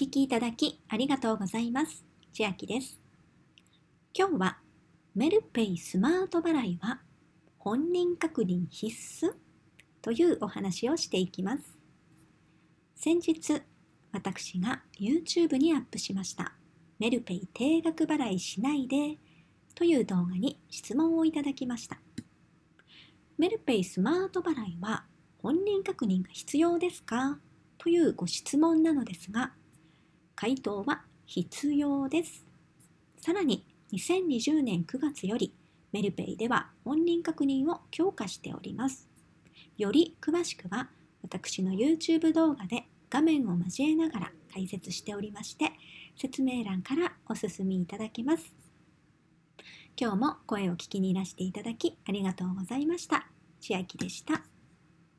聞きいただきありがとうございます。千秋です。今日はメルペイスマート払いは本人確認必須というお話をしていきます。先日、私が YouTube にアップしましたメルペイ定額払いしないでという動画に質問をいただきました。メルペイスマート払いは本人確認が必要ですか？というご質問なのですが、回答は必要です。さらに2020年9月よりメルペイでは本人確認を強化しております。より詳しくは私の YouTube 動画で画面を交えながら解説しておりまして説明欄からお進みいただけます。今日も声を聞きにいらしていただきありがとうございました。千秋でした。